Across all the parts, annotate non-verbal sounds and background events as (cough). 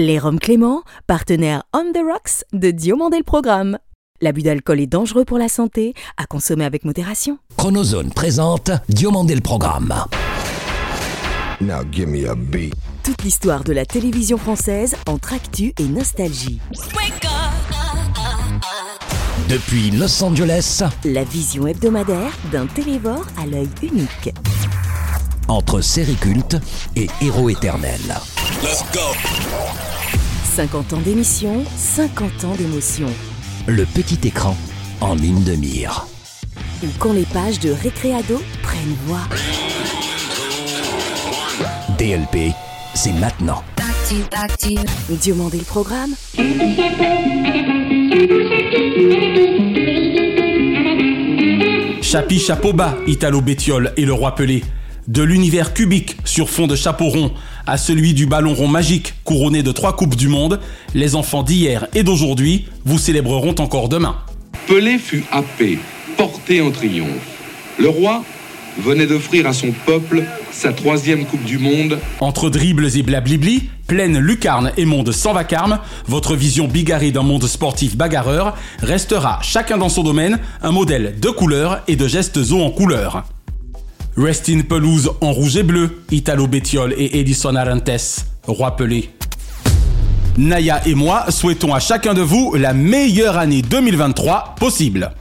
Les Roms Clément, partenaire On the Rocks de Diomandé le Programme. L'abus d'alcool est dangereux pour la santé, à consommer avec modération. Chronozone présente Diomandé le Programme. Now give me a beat. Toute l'histoire de la télévision française entre actu et nostalgie. Depuis Los Angeles, La vision hebdomadaire d'un télévore à l'œil unique. entre série culte et héros éternel. 50 ans d'émission, 50 ans d'émotion. Le petit écran en ligne de mire. Ou quand les pages de Récréado prennent voix. DLP, c'est maintenant. Diomandé le programme Chapi chapeau bas, Italo Bétiol et le roi Pelé. De l'univers cubique sur fond de chapeau rond à celui du ballon rond magique couronné de trois coupes du monde, les enfants d'hier et d'aujourd'hui vous célébreront encore demain. Pelé fut happé, porté en triomphe. Le roi venait d'offrir à son peuple sa troisième Coupe du Monde. Entre dribbles et blablibli, pleine lucarne et monde sans vacarme, votre vision bigarrée d'un monde sportif bagarreur restera, chacun dans son domaine, un modèle de couleur et de gestes hauts en couleur. Rest in pelouse en rouge et bleu, Italo Bétiol et Edison Arantes, roi Pelé. Naya et moi souhaitons à chacun de vous la meilleure année 2023 possible.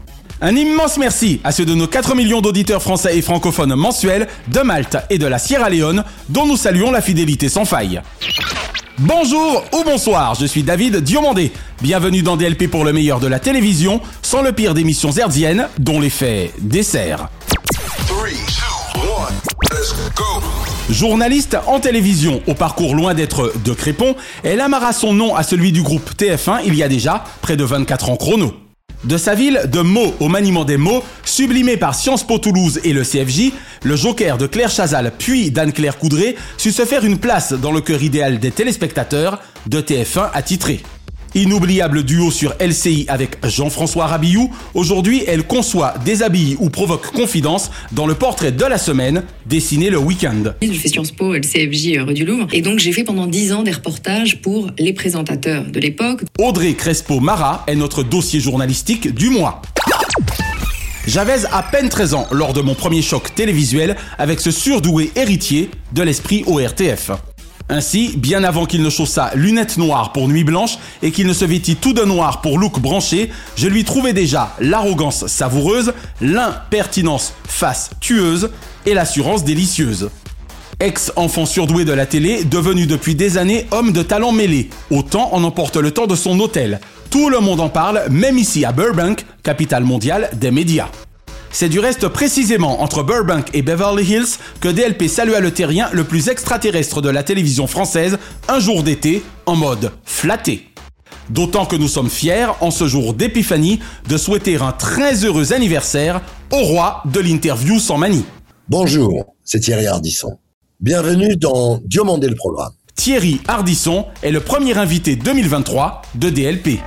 Un immense merci à ceux de nos 4 millions d'auditeurs français et francophones mensuels de Malte et de la Sierra Leone, dont nous saluons la fidélité sans faille. Bonjour ou bonsoir, je suis David Diomandé. Bienvenue dans DLP pour le meilleur de la télévision, sans le pire d'émissions herdiennes, dont l'effet dessert. Journaliste en télévision, au parcours loin d'être de Crépon, elle amarra son nom à celui du groupe TF1 il y a déjà près de 24 ans chrono. De sa ville de Meaux au maniement des mots, sublimé par Sciences Po Toulouse et le CFJ, le joker de Claire Chazal puis d'Anne-Claire Coudray sut se faire une place dans le cœur idéal des téléspectateurs de TF1 attitré. Inoubliable duo sur LCI avec Jean-François Rabillou, aujourd'hui elle conçoit, déshabille ou provoque confidence dans le portrait de la semaine, dessiné le week-end. Je fais Sciences Po, le CFJ rue du Louvre. Et donc, j'ai fait pendant 10 ans des reportages pour les présentateurs de l'époque. Audrey Crespo-Mara est notre dossier journalistique du mois. J'avais à peine 13 ans lors de mon premier choc télévisuel avec ce surdoué héritier de l'esprit ORTF. Ainsi, bien avant qu'il ne chaussât lunettes noires pour nuit blanche et qu'il ne se vêtît tout de noir pour look branché, je lui trouvais déjà l'arrogance savoureuse, l'impertinence face tueuse et l'assurance délicieuse. Ex-enfant surdoué de la télé, devenu depuis des années homme de talent mêlé. Autant en emporte le temps de son hôtel. Tout le monde en parle, même ici à Burbank, capitale mondiale des médias. C'est du reste précisément entre Burbank et Beverly Hills que DLP salua le terrien le plus extraterrestre de la télévision française un jour d'été en mode flatté. D'autant que nous sommes fiers, en ce jour d'épiphanie, de souhaiter un très heureux anniversaire au roi de l'interview sans manie. Bonjour, c'est Thierry Ardisson. Bienvenue dans Diomandé le programme. Thierry Hardisson est le premier invité 2023 de DLP.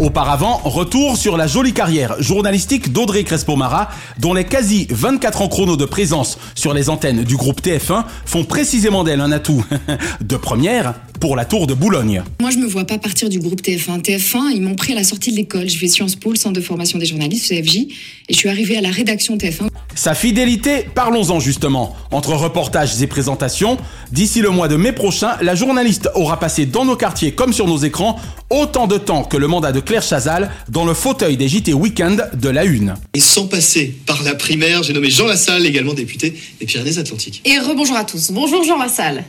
Auparavant, retour sur la jolie carrière journalistique d'Audrey Crespo-Mara, dont les quasi 24 ans chrono de présence sur les antennes du groupe TF1 font précisément d'elle un atout (laughs) de première pour la tour de Boulogne. Moi, je me vois pas partir du groupe TF1. TF1, ils m'ont pris à la sortie de l'école. J'ai fait Sciences Po, le centre de formation des journalistes, CFJ, et je suis arrivée à la rédaction TF1. Sa fidélité, parlons-en justement. Entre reportages et présentations, d'ici le mois de mai prochain, la journaliste aura passé dans nos quartiers comme sur nos écrans autant de temps que le mandat de Claire Chazal dans le fauteuil des JT Weekend de la Une. Et sans passer par la primaire, j'ai nommé Jean Lassalle, également député des Pyrénées-Atlantiques. Et rebonjour à tous. Bonjour Jean Lassalle.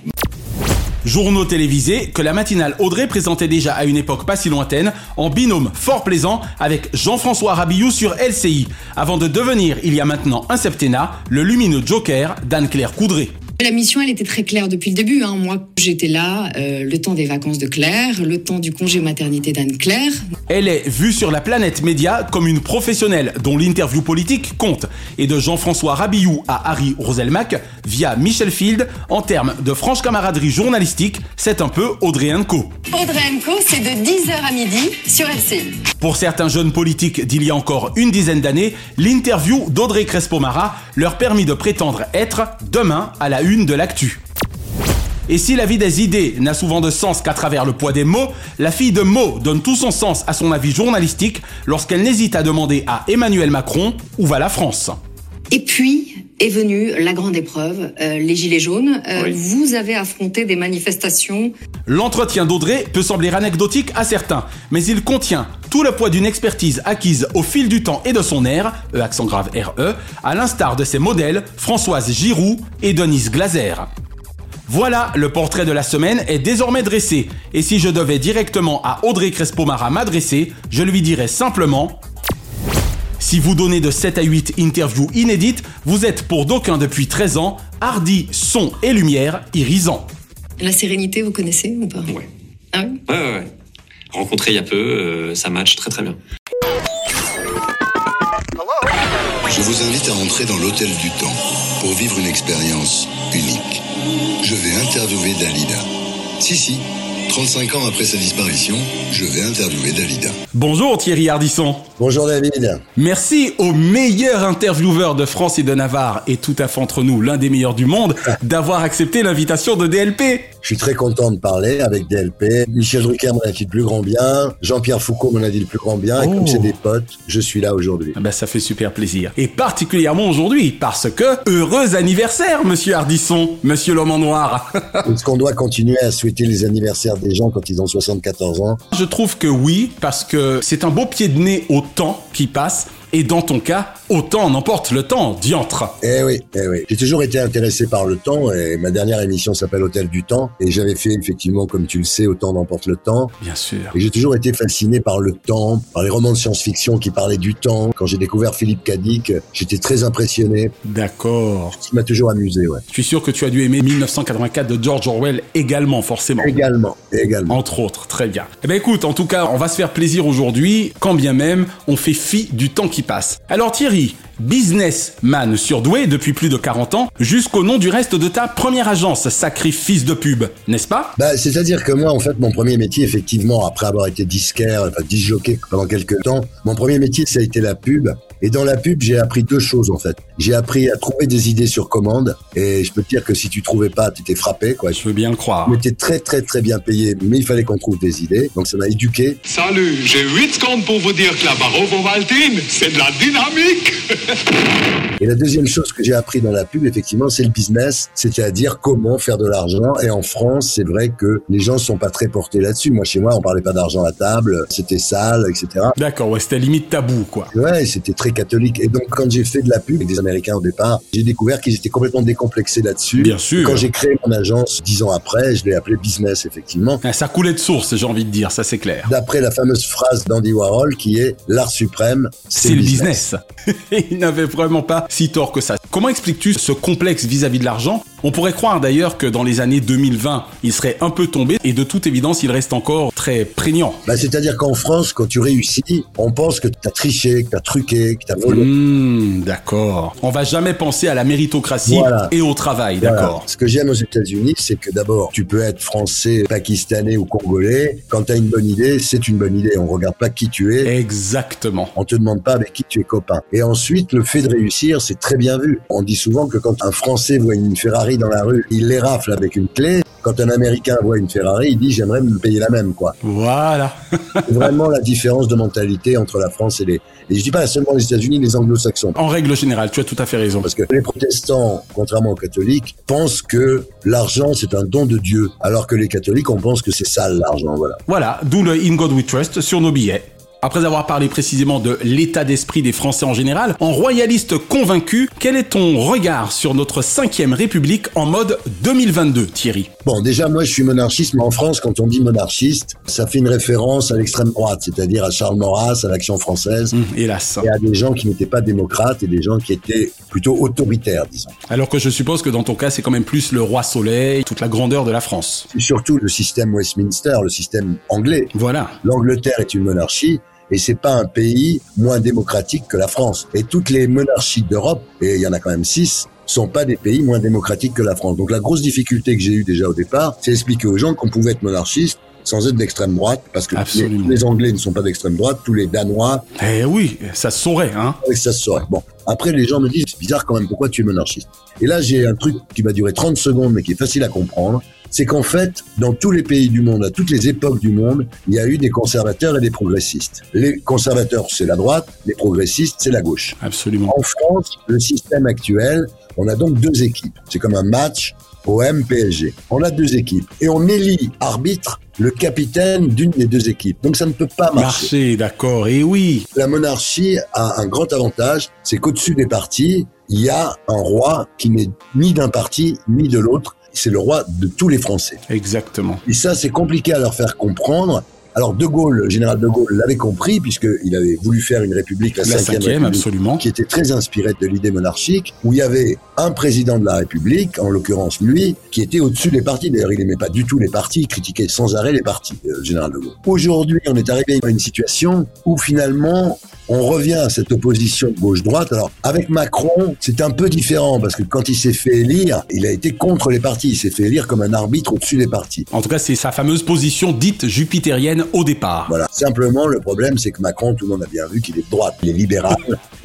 Journaux télévisés que la matinale Audrey présentait déjà à une époque pas si lointaine, en binôme fort plaisant avec Jean-François Rabillou sur LCI, avant de devenir, il y a maintenant un septennat, le lumineux Joker d'Anne-Claire Coudray. La mission, elle était très claire depuis le début. Hein. Moi, j'étais là euh, le temps des vacances de Claire, le temps du congé maternité d'Anne-Claire. Elle est vue sur la planète média comme une professionnelle dont l'interview politique compte, et de Jean-François Rabillou à Harry Roselmack via Michel Field, en termes de franche camaraderie journalistique, c'est un peu Audrey Co. Audrey Co, c'est de 10h à midi sur LCI. Pour certains jeunes politiques d'il y a encore une dizaine d'années, l'interview d'Audrey Crespo-Mara leur permit de prétendre être demain à la de l'actu. Et si la vie des idées n'a souvent de sens qu'à travers le poids des mots, la fille de mots donne tout son sens à son avis journalistique lorsqu'elle n'hésite à demander à Emmanuel Macron où va la France? Et puis est venue la grande épreuve, euh, les Gilets jaunes. Euh, Vous avez affronté des manifestations. L'entretien d'Audrey peut sembler anecdotique à certains, mais il contient tout le poids d'une expertise acquise au fil du temps et de son air, E accent grave RE, à l'instar de ses modèles Françoise Giroud et Denise Glaser. Voilà, le portrait de la semaine est désormais dressé, et si je devais directement à Audrey Crespo-Mara m'adresser, je lui dirais simplement si vous donnez de 7 à 8 interviews inédites, vous êtes pour d'aucuns depuis 13 ans, hardi, son et lumière, irisant. La sérénité, vous connaissez ou pas? Ouais. Ah oui? Ouais, ouais, ouais. Rencontré il y a peu, euh, ça match très très bien. Je vous invite à entrer dans l'hôtel du temps pour vivre une expérience unique. Je vais interviewer Dalida. Si, si, 35 ans après sa disparition, je vais interviewer Dalida. Bonjour Thierry Hardisson. Bonjour David. Merci au meilleur intervieweur de France et de Navarre, et tout à fait entre nous, l'un des meilleurs du monde, (laughs) d'avoir accepté l'invitation de DLP. Je suis très content de parler avec DLP. Michel Drucker m'en a dit le plus grand bien? Jean-Pierre Foucault m'en a dit le plus grand bien? Et Oh. comme c'est des potes, je suis là aujourd'hui. Ah Ben, ça fait super plaisir. Et particulièrement aujourd'hui, parce que heureux anniversaire, monsieur Hardisson, monsieur l'homme en noir. (laughs) Est-ce qu'on doit continuer à souhaiter les anniversaires des gens quand ils ont 74 ans Je trouve que oui, parce que c'est un beau pied de nez au temps qui passe. Et dans ton cas, autant n'emporte le temps, diantre. Eh oui, eh oui. J'ai toujours été intéressé par le temps et ma dernière émission s'appelle Hôtel du Temps et j'avais fait effectivement, comme tu le sais, Autant n'emporte le temps. Bien sûr. Et j'ai toujours été fasciné par le temps, par les romans de science-fiction qui parlaient du temps. Quand j'ai découvert Philippe Cadic, j'étais très impressionné. D'accord. Ça m'a toujours amusé, ouais. Je suis sûr que tu as dû aimer 1984 de George Orwell également, forcément. Également, également. Entre autres, très bien. Eh ben écoute, en tout cas, on va se faire plaisir aujourd'hui, quand bien même on fait fi du temps qui passe. Alors Thierry, businessman surdoué depuis plus de 40 ans, jusqu'au nom du reste de ta première agence, sacré fils de pub, n'est-ce pas? Bah, c'est-à-dire que moi, en fait, mon premier métier, effectivement, après avoir été disquaire, enfin, disjockey pendant quelques temps, mon premier métier, ça a été la pub. Et dans la pub, j'ai appris deux choses, en fait. J'ai appris à trouver des idées sur commande. Et je peux te dire que si tu trouvais pas, tu étais frappé, quoi. Je veux bien le croire. On était très, très, très bien payé, mais il fallait qu'on trouve des idées. Donc, ça m'a éduqué. Salut, j'ai 8 secondes pour vous dire que la barre Ovaltine, c'est de la dynamique. (laughs) Et la deuxième chose que j'ai appris dans la pub, effectivement, c'est le business, c'est-à-dire comment faire de l'argent. Et en France, c'est vrai que les gens sont pas très portés là-dessus. Moi, chez moi, on parlait pas d'argent à table, c'était sale, etc. D'accord, ouais, c'était limite tabou, quoi. Ouais, c'était très catholique. Et donc, quand j'ai fait de la pub avec des Américains au départ, j'ai découvert qu'ils étaient complètement décomplexés là-dessus. Bien sûr. Et quand j'ai créé mon agence dix ans après, je l'ai appelé business, effectivement. Ah, Ça coulait de source, j'ai envie de dire, ça c'est clair. D'après la fameuse phrase d'Andy Warhol qui est l'art suprême, C'est le business. (laughs) N'avait vraiment pas si tort que ça. Comment expliques-tu ce complexe vis-à-vis de l'argent On pourrait croire d'ailleurs que dans les années 2020, il serait un peu tombé et de toute évidence, il reste encore très prégnant. Bah, c'est-à-dire qu'en France, quand tu réussis, on pense que t'as triché, que t'as truqué, que t'as volé. Hmm, d'accord. On va jamais penser à la méritocratie Voilà. et au travail, Voilà. d'accord. Ce que j'aime aux États-Unis, c'est que d'abord, tu peux être français, pakistanais ou congolais. Quand tu as une bonne idée, c'est une bonne idée. On regarde pas qui tu es. Exactement. On te demande pas avec qui tu es copain. Et ensuite, le fait de réussir, c'est très bien vu. On dit souvent que quand un Français voit une Ferrari dans la rue, il les rafle avec une clé. Quand un Américain voit une Ferrari, il dit j'aimerais me payer la même, quoi. Voilà. C'est vraiment la différence de mentalité entre la France et les. Et je dis pas seulement les États-Unis, les Anglo-Saxons. En règle générale, tu as tout à fait raison. Parce que les protestants, contrairement aux catholiques, pensent que l'argent c'est un don de Dieu, alors que les catholiques, on pense que c'est sale l'argent, voilà. Voilà, d'où le In God We Trust sur nos billets. Après avoir parlé précisément de l'état d'esprit des Français en général, en royaliste convaincu, quel est ton regard sur notre 5ème République en mode 2022, Thierry? Bon, déjà, moi, je suis monarchiste, mais en France, quand on dit monarchiste, ça fait une référence à l'extrême droite, c'est-à-dire à Charles Maurras, à l'Action française, Hum, Hélas. et à des gens qui n'étaient pas démocrates et des gens qui étaient plutôt autoritaires, disons. Alors que je suppose que dans ton cas, c'est quand même plus le roi soleil, toute la grandeur de la France. C'est surtout le système Westminster, le système anglais. Voilà. L'Angleterre est une monarchie. Et c'est pas un pays moins démocratique que la France. Et toutes les monarchies d'Europe, et il y en a quand même six, sont pas des pays moins démocratiques que la France. Donc la grosse difficulté que j'ai eue déjà au départ, c'est expliquer aux gens qu'on pouvait être monarchiste sans être d'extrême droite, parce que les, Absolument. les Anglais ne sont pas d'extrême droite, tous les Danois, Eh oui, ça se saurait, hein et ça se saurait. Bon, après les gens me disent, c'est bizarre quand même, pourquoi tu es monarchiste? Et là j'ai un truc qui va durer 30 secondes, mais qui est facile à comprendre, c'est qu'en fait, dans tous les pays du monde, à toutes les époques du monde, il y a eu des conservateurs et des progressistes. Les conservateurs, c'est la droite, les progressistes, c'est la gauche. Absolument. En France, le système actuel, on a donc deux équipes. C'est comme un match OM-PSG. On a deux équipes. Et on élit arbitre le capitaine d'une des deux équipes. Donc ça ne peut pas marcher. Marcher, d'accord. Et oui. La monarchie a un grand avantage, c'est qu'au-dessus des partis, il y a un roi qui n'est ni d'un parti ni de l'autre. C'est le roi de tous les Français. Exactement. Et ça, c'est compliqué à leur faire comprendre. Alors De Gaulle, le général de Gaulle l'avait compris puisqu'il avait voulu faire une république, la, La cinquième, absolument. qui était très inspirée de l'idée monarchique, où il y avait un président de la République, en l'occurrence lui, qui était au-dessus des partis. D'ailleurs, il n'aimait pas du tout les partis, il critiquait sans arrêt les partis, euh, le général de Gaulle. Aujourd'hui, on est arrivé à une situation où finalement, on revient à cette opposition gauche-droite. Alors, avec Macron, c'est un peu différent parce que quand il s'est fait élire, il a été contre les partis. Il s'est fait élire comme un arbitre au-dessus des partis. En tout cas, c'est sa fameuse position dite jupitérienne au départ. Voilà. Simplement, le problème, c'est que Macron, tout le monde a bien vu qu'il est de droite. Il est libéral,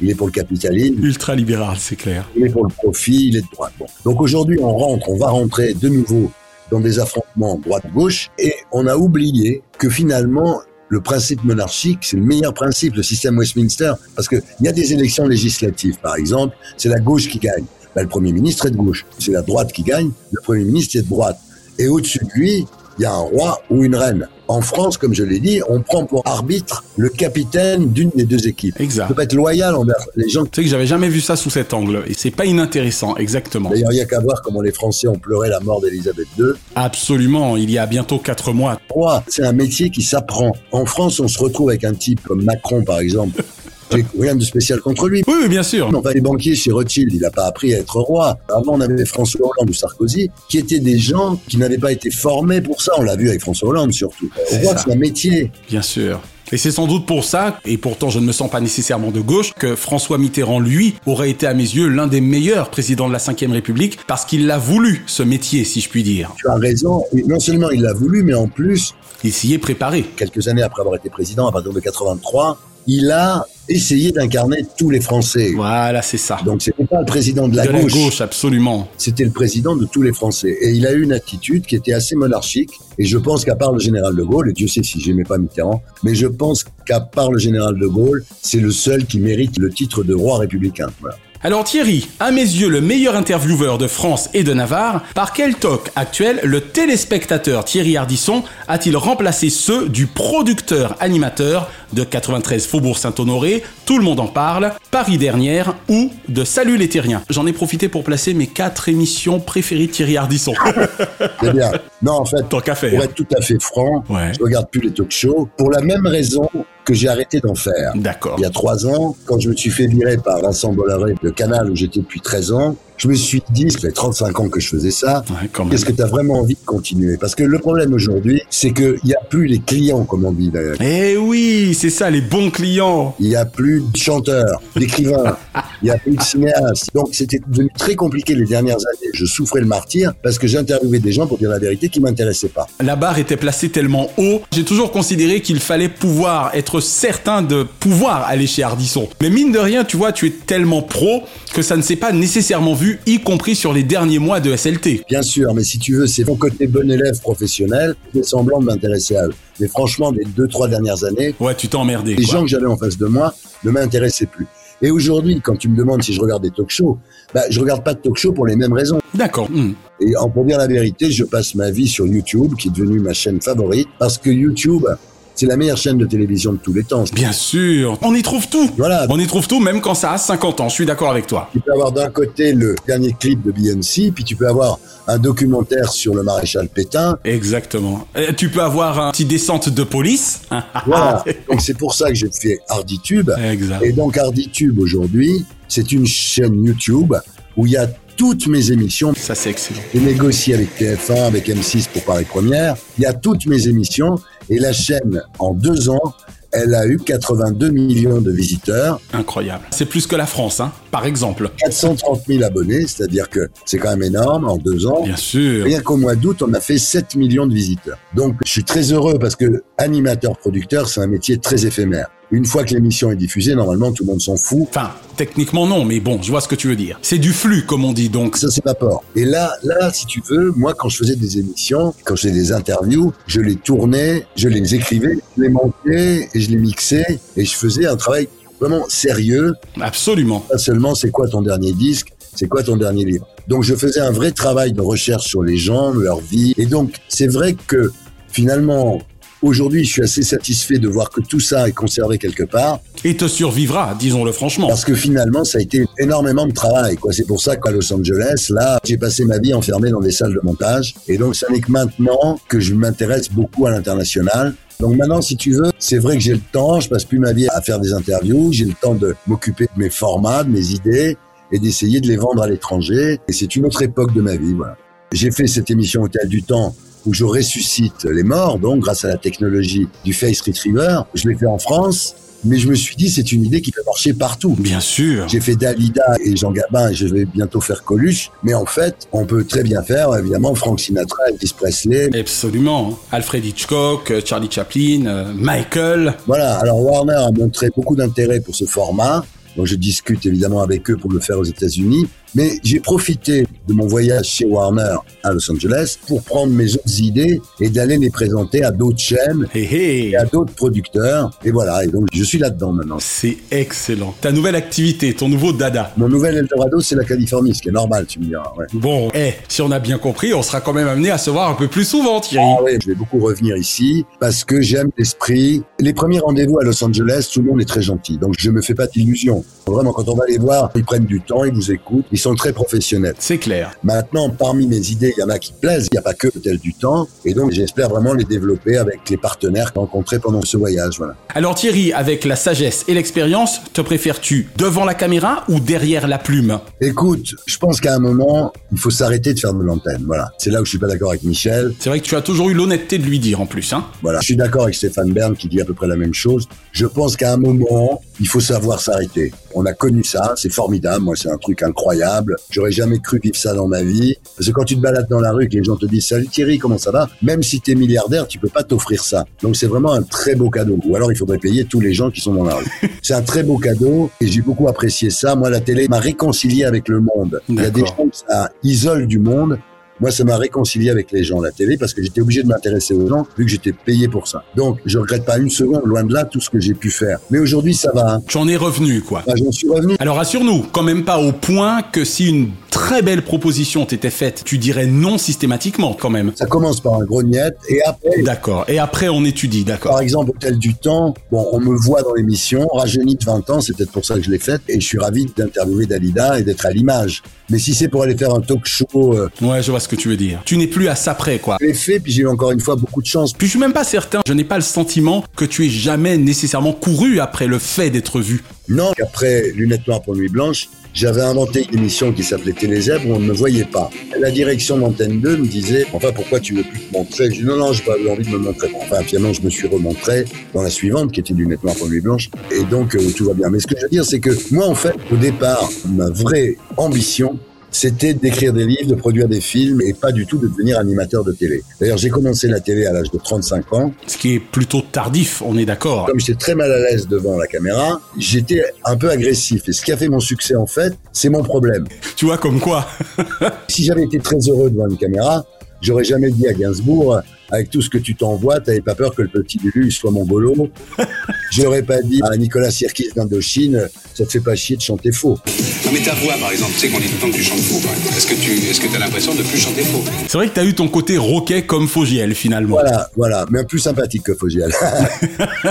il est pour le capitalisme, Ultra libéral, c'est clair. il est pour le profit, il est de droite. Bon. Donc aujourd'hui, on rentre, on va rentrer de nouveau dans des affrontements droite-gauche et on a oublié que finalement, le principe monarchique, c'est le meilleur principe, le système Westminster, parce qu'il y a des élections législatives, par exemple, c'est la gauche qui gagne. Ben, le Premier ministre est de gauche. C'est la droite qui gagne, le Premier ministre est de droite. Et au-dessus de lui, il y a un roi ou une reine. En France, comme je l'ai dit, on prend pour arbitre le capitaine d'une des deux équipes. Exact. On peut être loyal envers les gens. Tu sais que j'avais jamais vu ça sous cet angle, et c'est pas inintéressant, exactement. D'ailleurs, il y a qu'à voir comment les Français ont pleuré la mort d'Élisabeth II. Absolument, il y a bientôt quatre mois. Roi, c'est un métier qui s'apprend. En France, on se retrouve avec un type comme Macron, par exemple. (laughs) J'ai rien de spécial contre lui. Oui, oui, bien sûr. Non, pas les banquiers chez Rothschild, il n'a pas appris à être roi. Avant, on avait François Hollande ou Sarkozy, qui étaient des gens qui n'avaient pas été formés pour ça. On l'a vu avec François Hollande, surtout. C'est Roi, ça. c'est un métier. Bien sûr. Et c'est sans doute pour ça, et pourtant je ne me sens pas nécessairement de gauche, que François Mitterrand, lui, aurait été à mes yeux l'un des meilleurs présidents de la Ve République, parce qu'il l'a voulu, ce métier, si je puis dire. Tu as raison. Et non seulement il l'a voulu, mais en plus, Il s'y est préparé. quelques années après avoir été président, à partir de 83, il a essayé d'incarner tous les Français. Voilà, c'est ça. Donc c'était pas le président de la de la gauche. gauche, absolument. c'était le président de tous les Français. Et il a eu une attitude qui était assez monarchique. Et je pense qu'à part le général de Gaulle, et Dieu sait si j'aimais pas Mitterrand, mais je pense qu'à part le général de Gaulle, c'est le seul qui mérite le titre de roi républicain. Voilà. Alors Thierry, à mes yeux le meilleur intervieweur de France et de Navarre, par quel toc actuel le téléspectateur Thierry Ardisson a-t-il remplacé ceux du producteur animateur de 93 Faubourg Saint-Honoré, Tout le monde en parle, Paris dernière ou de Salut les Terriens? J'en ai profité pour placer mes quatre émissions préférées de Thierry Ardisson. (laughs) C'est bien. Non, en fait, Tant pour faire. être tout à fait franc, Ouais. je regarde plus les talk shows pour la même raison que j'ai arrêté d'en faire. D'accord. Il y a trois ans, quand je me suis fait virer par Vincent Bolloré de Canal où j'étais depuis 13 ans, je me suis dit, ça fait 35 ans que je faisais ça, Ouais. Qu'est-ce que tu as vraiment envie de continuer? Parce que le problème aujourd'hui, c'est qu'il n'y a plus les clients, comme on dit d'ailleurs. Eh oui, c'est ça, les bons clients. Il n'y a plus de chanteurs, d'écrivains, (laughs) il n'y a plus de cinéastes. Donc c'était devenu très compliqué les dernières années. Je souffrais le martyr parce que j'interviewais des gens, pour dire la vérité, qui m'intéressaient pas. La barre était placée tellement haut, j'ai toujours considéré qu'il fallait pouvoir être certain de pouvoir aller chez Ardisson. Mais mine de rien, tu vois, tu es tellement pro que ça ne s'est pas nécessairement vu, y compris sur les derniers mois de SLT. Bien sûr, mais si tu veux, c'est mon côté bon élève professionnel, j'ai semblant de m'intéresser à eux. Mais franchement, les deux, trois dernières années, Ouais, tu t'es emmerdé. les quoi. gens que j'avais en face de moi ne m'intéressaient plus. Et aujourd'hui, quand tu me demandes si je regarde des talk shows, bah, je regarde pas de talk show pour les mêmes raisons. D'accord. hmm. Et en, pour dire la vérité, je passe ma vie sur YouTube, qui est devenue ma chaîne favorite, parce que YouTube, c'est la meilleure chaîne de télévision de tous les temps. Bien sûr, on y trouve tout. Voilà. On y trouve tout, même quand ça a 50 ans. Je suis d'accord avec toi. Tu peux avoir d'un côté le dernier clip de Beyoncé, puis tu peux avoir un documentaire sur le maréchal Pétain. Exactement. Euh, tu peux avoir un petit descente de police. (laughs) Voilà. donc c'est pour ça que j'ai fait Harditube. exact. Et donc Harditube aujourd'hui, c'est une chaîne YouTube où il y a toutes mes émissions. Ça, c'est excellent. J'ai négocié avec TF1, avec M6 pour Paris Première. Il y a toutes mes émissions et la chaîne, en deux ans, elle a eu 82 millions de visiteurs. Incroyable. C'est plus que la France, hein. par exemple. 430 000 abonnés, c'est-à-dire que c'est quand même énorme en deux ans. Bien sûr. Rien qu'au mois d'août, on a fait 7 millions de visiteurs. Donc, je suis très heureux parce que animateur-producteur, c'est un métier très éphémère. Une fois que l'émission est diffusée, normalement, tout le monde s'en fout. Enfin, techniquement non, mais bon, je vois ce que tu veux dire. C'est du flux, comme on dit, donc. Ça, c'est pas port. Et là, là, si tu veux, moi, quand je faisais des émissions, quand je faisais des interviews, je les tournais, je les écrivais, je les montais et je les mixais et je faisais un travail vraiment sérieux. Absolument. Pas seulement, c'est quoi ton dernier disque c'est quoi ton dernier livre Donc je faisais un vrai travail de recherche sur les gens, leur vie. Et donc c'est vrai que finalement, aujourd'hui, je suis assez satisfait de voir que tout ça est conservé quelque part. Et te survivra, disons-le franchement. Parce que finalement, ça a été énormément de travail. Quoi. C'est pour ça qu'à Los Angeles, là, j'ai passé ma vie enfermé dans des salles de montage. Et donc, ça n'est que maintenant que je m'intéresse beaucoup à l'international. Donc maintenant, si tu veux, c'est vrai que j'ai le temps, je passe plus ma vie à faire des interviews, j'ai le temps de m'occuper de mes formats, de mes idées, et d'essayer de les vendre à l'étranger. Et c'est une autre époque de ma vie. Voilà. J'ai fait cette émission Hôtel du Temps où je ressuscite les morts, donc grâce à la technologie du Face Retriever. Je l'ai fait en France. Mais je me suis dit, c'est une idée qui peut marcher partout. Bien sûr. J'ai fait Dalida et Jean Gabin et je vais bientôt faire Coluche. Mais en fait, on peut très bien faire, évidemment, Frank Sinatra, Elvis Presley. Absolument. Alfred Hitchcock, Charlie Chaplin, euh, Michael. Voilà. Alors Warner a montré beaucoup d'intérêt pour ce format. Donc je discute évidemment avec eux pour le faire aux États-Unis. Mais j'ai profité de mon voyage chez Warner à Los Angeles pour prendre mes autres idées et d'aller les présenter à d'autres chaînes et à d'autres producteurs. Et voilà, et donc je suis là-dedans maintenant. C'est excellent. Ta nouvelle activité, ton nouveau dada. Mon nouvel Eldorado, c'est la Californie, ce qui est normal, tu me diras. Ouais. Bon, eh, si on a bien compris, on sera quand même amené à se voir un peu plus souvent, Thierry. Ah oui, je vais beaucoup revenir ici parce que j'aime l'esprit. Les premiers rendez-vous à Los Angeles, tout le monde est très gentil, donc je me fais pas d'illusions. Vraiment, quand on va les voir, ils prennent du temps, ils vous écoutent, ils sont très professionnels. C'est clair. Maintenant, parmi mes idées, il y en a qui plaisent, il n'y a pas que tel du temps, et donc j'espère vraiment les développer avec les partenaires rencontrés pendant ce voyage. Voilà. Alors Thierry, avec la sagesse et l'expérience, te préfères-tu devant la caméra ou derrière la plume? Écoute, je pense qu'à un moment, il faut s'arrêter de faire de l'antenne. Voilà. C'est là où je suis pas d'accord avec Michel. C'est vrai que tu as toujours eu l'honnêteté de lui dire en plus, hein Voilà. Je suis d'accord avec Stéphane Bern qui dit à peu près la même chose. Je pense qu'à un moment, il faut savoir s'arrêter. On a connu ça, c'est formidable. Moi, c'est un truc incroyable. J'aurais jamais cru vivre ça dans ma vie. Parce que quand tu te balades dans la rue, que les gens te disent Salut Thierry, comment ça va? Même si tu es milliardaire, tu peux pas t'offrir ça. Donc c'est vraiment un très beau cadeau. Ou alors il faudrait payer tous les gens qui sont dans la rue. (laughs) c'est un très beau cadeau et j'ai beaucoup apprécié ça. Moi, la télé m'a réconcilié avec le monde. Il y a des gens que ça isole du monde. Moi, ça m'a réconcilié avec les gens, la télé, parce que j'étais obligé de m'intéresser aux gens, vu que j'étais payé pour ça. Donc, je regrette pas une seconde, loin de là, tout ce que j'ai pu faire. Mais aujourd'hui, ça va. Hein. J'en ai revenu, quoi. Ah, J'en suis revenu. Alors, rassure-nous, quand même pas au point que si une très belle proposition t'était faite, tu dirais non systématiquement, quand même. Ça commence par un grognette, et après... D'accord. Et après, on étudie, d'accord. Par exemple, Hôtel du Temps, bon, on me voit dans l'émission, rajeuni de 20 ans, c'est peut-être pour ça que je l'ai faite, et je suis ravi d'interviewer Dalida et d'être à l'image. Mais si c'est pour aller faire un talk show... Euh... Ouais, je vois ce que tu veux dire. Tu n'es plus à ça près, quoi. Je l'ai fait, puis j'ai eu encore une fois beaucoup de chance. Puis je suis même pas certain, je n'ai pas le sentiment que tu aies jamais nécessairement couru après le fait d'être vu. Non, après Lunettes Noires pour Nuit Blanche, j'avais inventé une émission qui s'appelait Télézèbre où on ne me voyait pas. La direction d'Antenne 2 me disait Enfin, pourquoi tu veux plus te montrer? Je dis Non, non, j'ai pas envie de me montrer. Enfin, finalement, je me suis remontré dans la suivante qui était Lunettes Noires pour Nuit Blanche. Et donc, euh, tout va bien. Mais ce que je veux dire, c'est que moi, en fait, au départ, ma vraie ambition, c'était d'écrire des livres, de produire des films et pas du tout de devenir animateur de télé. D'ailleurs, j'ai commencé la télé à l'âge de 35 ans. Ce qui est plutôt tardif, on est d'accord. Comme j'étais très mal à l'aise devant la caméra, j'étais un peu agressif. Et ce qui a fait mon succès, en fait, c'est mon problème. Tu vois, comme quoi (laughs) Si j'avais été très heureux devant une caméra, j'aurais jamais dit à Gainsbourg, avec tout ce que tu t'envoies, t'avais pas peur que le petit Lulu soit (laughs) mongolo. J'aurais pas dit à Nicolas Sirkis d'Indochine, ça te fait pas chier de chanter faux. Non mais ta voix, par exemple, tu sais qu'on dit tout le temps que tu chantes faux. Est-ce que tu est-ce que as l'impression de plus chanter faux? C'est vrai que t'as eu ton côté roquet comme Fogiel, finalement. Voilà, voilà, mais plus sympathique que Fogiel.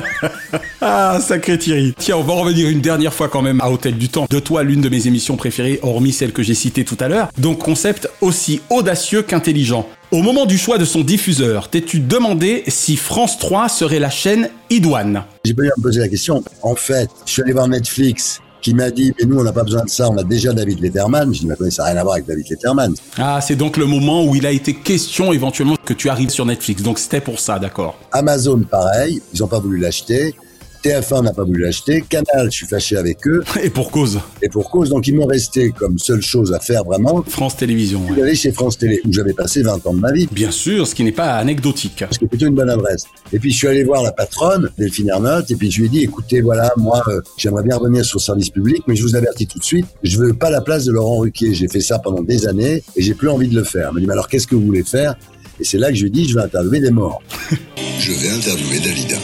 (laughs) ah, sacré Thierry. Tiens, on va revenir une dernière fois quand même à Hôtel du Temps. De toi, l'une de mes émissions préférées, hormis celle que j'ai citée tout à l'heure. Donc, concept aussi audacieux qu'intelligent. Au moment du choix de son diffuseur, t'es-tu demandé si France 3 serait la chaîne idoine? J'ai pas eu à me poser la question. En fait, je suis allé voir Netflix qui m'a dit mais nous on n'a pas besoin de ça, on a déjà David Letterman. Je dis mais ça n'a rien à voir avec David Letterman. Ah, c'est donc le moment où il a été question éventuellement que tu arrives sur Netflix. Donc c'était pour ça, d'accord. Amazon pareil, ils n'ont pas voulu l'acheter. TF1 n'a pas voulu l'acheter. Canal, je suis fâché avec eux. (laughs) Et pour cause. Et pour cause, donc ils m'ont resté comme seule chose à faire vraiment. France Télévisions. Je suis allé chez France Télé, où j'avais passé 20 ans de ma vie. Bien sûr, ce qui n'est pas anecdotique. C'est plutôt une bonne adresse. Et puis je suis allé voir la patronne, Delphine Ernotte, et puis je lui ai dit, écoutez, voilà, moi, euh, j'aimerais bien revenir sur le service public, mais je vous avertis tout de suite, je veux pas la place de Laurent Ruquier. J'ai fait ça pendant des années et j'ai plus envie de le faire. Elle m'a dit, mais alors qu'est-ce que vous voulez faire? Et c'est là que je lui ai dit, je vais interviewer des morts. (laughs) Je vais interviewer Dalida.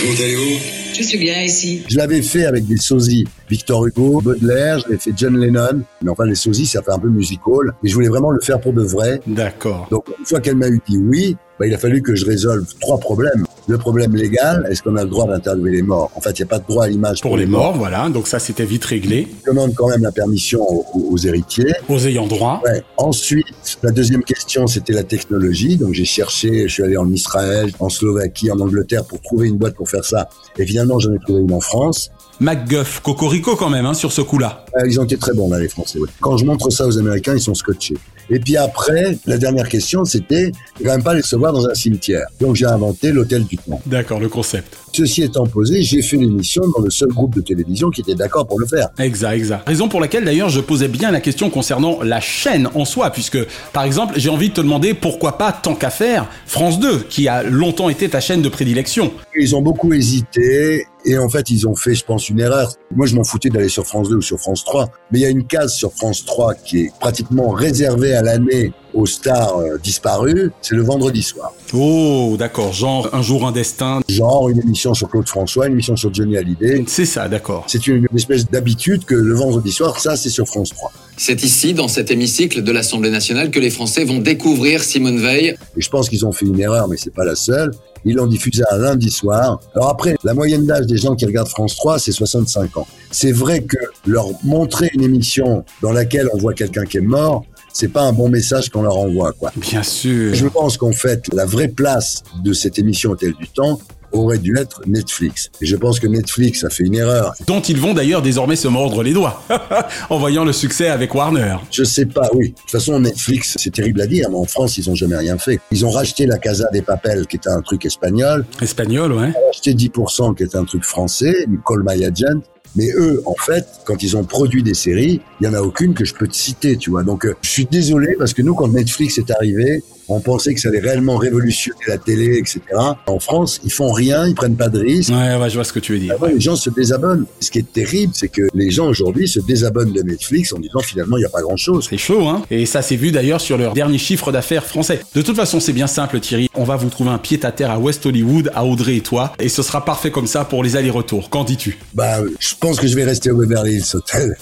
Comment allez-vous? Je suis bien ici. Je l'avais fait avec des sosies. Victor Hugo, Baudelaire, j'avais fait John Lennon. Mais enfin, les sosies, ça fait un peu musical. Mais je voulais vraiment le faire pour de vrai. D'accord. Donc, une fois qu'elle m'a eu dit oui, bah, il a fallu que je résolve trois problèmes. Le problème légal, est-ce qu'on a le droit d'interviewer les morts? En fait, il n'y a pas de droit à l'image Pour les morts, voilà. Donc ça, c'était vite réglé. Je demande quand même la permission aux, aux héritiers. Aux ayants droit. Ouais. Ensuite, la deuxième question, c'était la technologie. Donc j'ai cherché, je suis allé en Israël, en Slovaquie, en Angleterre pour trouver une boîte pour faire ça. Et finalement, j'en ai trouvé une en France. MacGuff, Cocorico quand même, hein, sur ce coup-là. Euh, ils ont été très bons, là, les Français. Ouais. Quand je montre ça aux Américains, ils sont scotchés. Et puis après, la dernière question, c'était quand même pas les recevoir dans un cimetière. Donc j'ai inventé l'hôtel du temps. D'accord, le concept. Ceci étant posé, j'ai fait l'émission dans le seul groupe de télévision qui était d'accord pour le faire. Exact, exact. Raison pour laquelle d'ailleurs je posais bien la question concernant la chaîne en soi, puisque par exemple j'ai envie de te demander pourquoi pas tant qu'à faire France 2, qui a longtemps été ta chaîne de prédilection. Ils ont beaucoup hésité et en fait ils ont fait, je pense, une erreur. Moi je m'en foutais d'aller sur France 2 ou sur France 3, mais il y a une case sur France 3 qui est pratiquement réservée à l'année aux stars euh, disparues, c'est le vendredi soir. Oh, d'accord, genre un jour un destin. Genre une émission sur Claude François, une émission sur Johnny Hallyday. C'est ça, d'accord. C'est une, une espèce d'habitude que le vendredi soir, ça c'est sur France 3. C'est ici, dans cet hémicycle de l'Assemblée nationale, que les Français vont découvrir Simone Veil. Et je pense qu'ils ont fait une erreur, mais c'est pas la seule. Ils l'ont diffusé un lundi soir. Alors après, la moyenne d'âge des gens qui regardent France 3, c'est 65 ans. C'est vrai que leur montrer une émission dans laquelle on voit quelqu'un qui est mort, c'est pas un bon message qu'on leur envoie, quoi. Bien sûr. Je pense qu'en fait, la vraie place de cette émission Hôtel du Temps aurait dû être Netflix. Et je pense que Netflix a fait une erreur. Dont ils vont d'ailleurs désormais se mordre les doigts, (laughs) en voyant le succès avec Warner. Je sais pas, oui. De toute façon, Netflix, c'est terrible à dire, mais en France, ils ont jamais rien fait. Ils ont racheté la Casa des Papel, qui était un truc espagnol. Espagnol, ouais. Ils ont racheté 10%, qui était un truc français, Call My Agent. Mais eux, en fait, quand ils ont produit des séries, il y en a aucune que je peux te citer, tu vois. Donc, euh, je suis désolé parce que nous, quand Netflix est arrivé, on pensait que ça allait réellement révolutionner la télé, etc. En France, ils font rien, ils prennent pas de risques. Ouais, ouais, je vois ce que tu veux dire. Ouais, les gens se désabonnent. Ce qui est terrible, c'est que les gens aujourd'hui se désabonnent de Netflix en disant finalement il n'y a pas grand chose. C'est chaud, hein Et ça s'est vu d'ailleurs sur leur dernier chiffre d'affaires français. De toute façon, c'est bien simple, Thierry. On va vous trouver un pied à terre à West Hollywood, à Audrey et toi, et ce sera parfait comme ça pour les allers-retours. Qu'en dis-tu? Bah, je pense que je vais rester au Beverly Hills Hotel.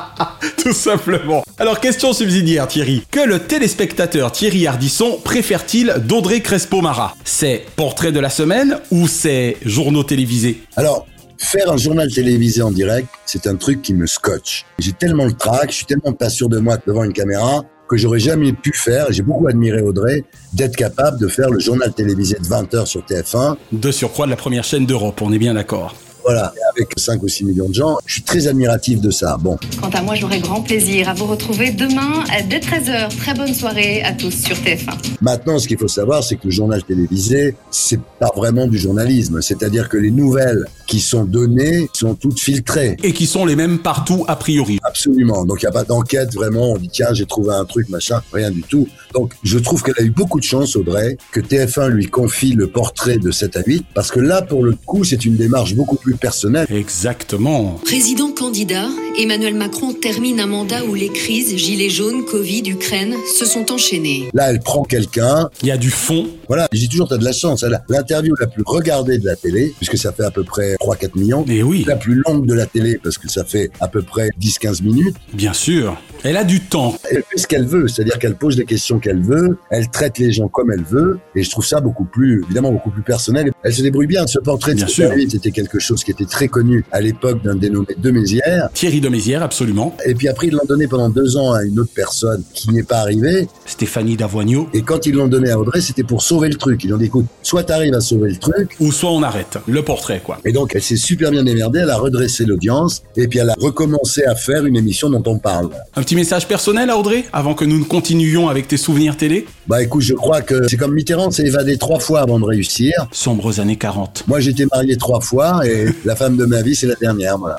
(laughs) Tout simplement. Alors, question subsidiaire, Thierry. Que le téléspectateur Thierry Préfère-t-il d'Audrey Crespo-Mara? C'est portrait de la semaine ou c'est journaux télévisés? Alors, Faire un journal télévisé en direct, c'est un truc qui me scotche. J'ai tellement le trac, je suis tellement pas sûr de moi devant une caméra que j'aurais jamais pu faire, et j'ai beaucoup admiré Audrey, d'être capable de faire le journal télévisé de 20 heures sur TF1. De surcroît de la première chaîne d'Europe, on est bien d'accord. Voilà, avec 5 ou 6 millions de gens, je suis très admiratif de ça. Bon. Quant à moi, j'aurai grand plaisir à vous retrouver demain dès 13h. Très bonne soirée à tous sur TF1. Maintenant, ce qu'il faut savoir, c'est que le journal télévisé, c'est pas vraiment du journalisme. C'est-à-dire que les nouvelles qui sont données sont toutes filtrées. Et qui sont les mêmes partout, a priori. Absolument. Donc, il n'y a pas d'enquête vraiment. On dit, tiens, j'ai trouvé un truc, machin. Rien du tout. Donc, je trouve qu'elle a eu beaucoup de chance, Audrey, que TF1 lui confie le portrait de 7 à 8. Parce que là, pour le coup, c'est une démarche beaucoup plus personnelle. Exactement. Président candidat, Emmanuel Macron termine un mandat où les crises, gilets jaunes, Covid, Ukraine, se sont enchaînées. Là, elle prend quelqu'un. Il y a du fond. Voilà. Dis toujours, t'as de la chance. L'interview la plus regardée de la télé, puisque ça fait à peu près 3-4 millions. Et oui. La plus longue de la télé, parce que ça fait à peu près 10-15 minutes. Bien sûr. Elle a du temps. Elle fait ce qu'elle veut, c'est-à-dire qu'elle pose les questions qu'elle veut, elle traite les gens comme elle veut, et je trouve ça beaucoup plus, évidemment, beaucoup plus personnel. Elle se débrouille bien. Ce portrait de Bien sûr. c'était quelque chose qui était très connu à l'époque d'un dénommé de Mézières. Thierry de Mézières, absolument. Et puis après, ils l'ont donné pendant deux ans à une autre personne qui n'y est pas arrivée. Stéphanie Davoigneau. Et quand ils l'ont donné à Audrey, c'était pour sauver le truc. Ils ont dit, écoute, soit t'arrives à sauver le truc, Ou soit on arrête. Le portrait, quoi. et donc elle s'est super bien démerdée, elle a redressé l'audience, et puis elle a recommencé à faire une émission dont on parle. Un petit petit message personnel à Audrey avant que nous ne continuions avec tes souvenirs télé? Bah écoute, je crois que c'est comme Mitterrand s'est évadé trois fois avant de réussir. Sombres années 40. Moi j'étais marié trois fois et (laughs) la femme de ma vie c'est la dernière, voilà.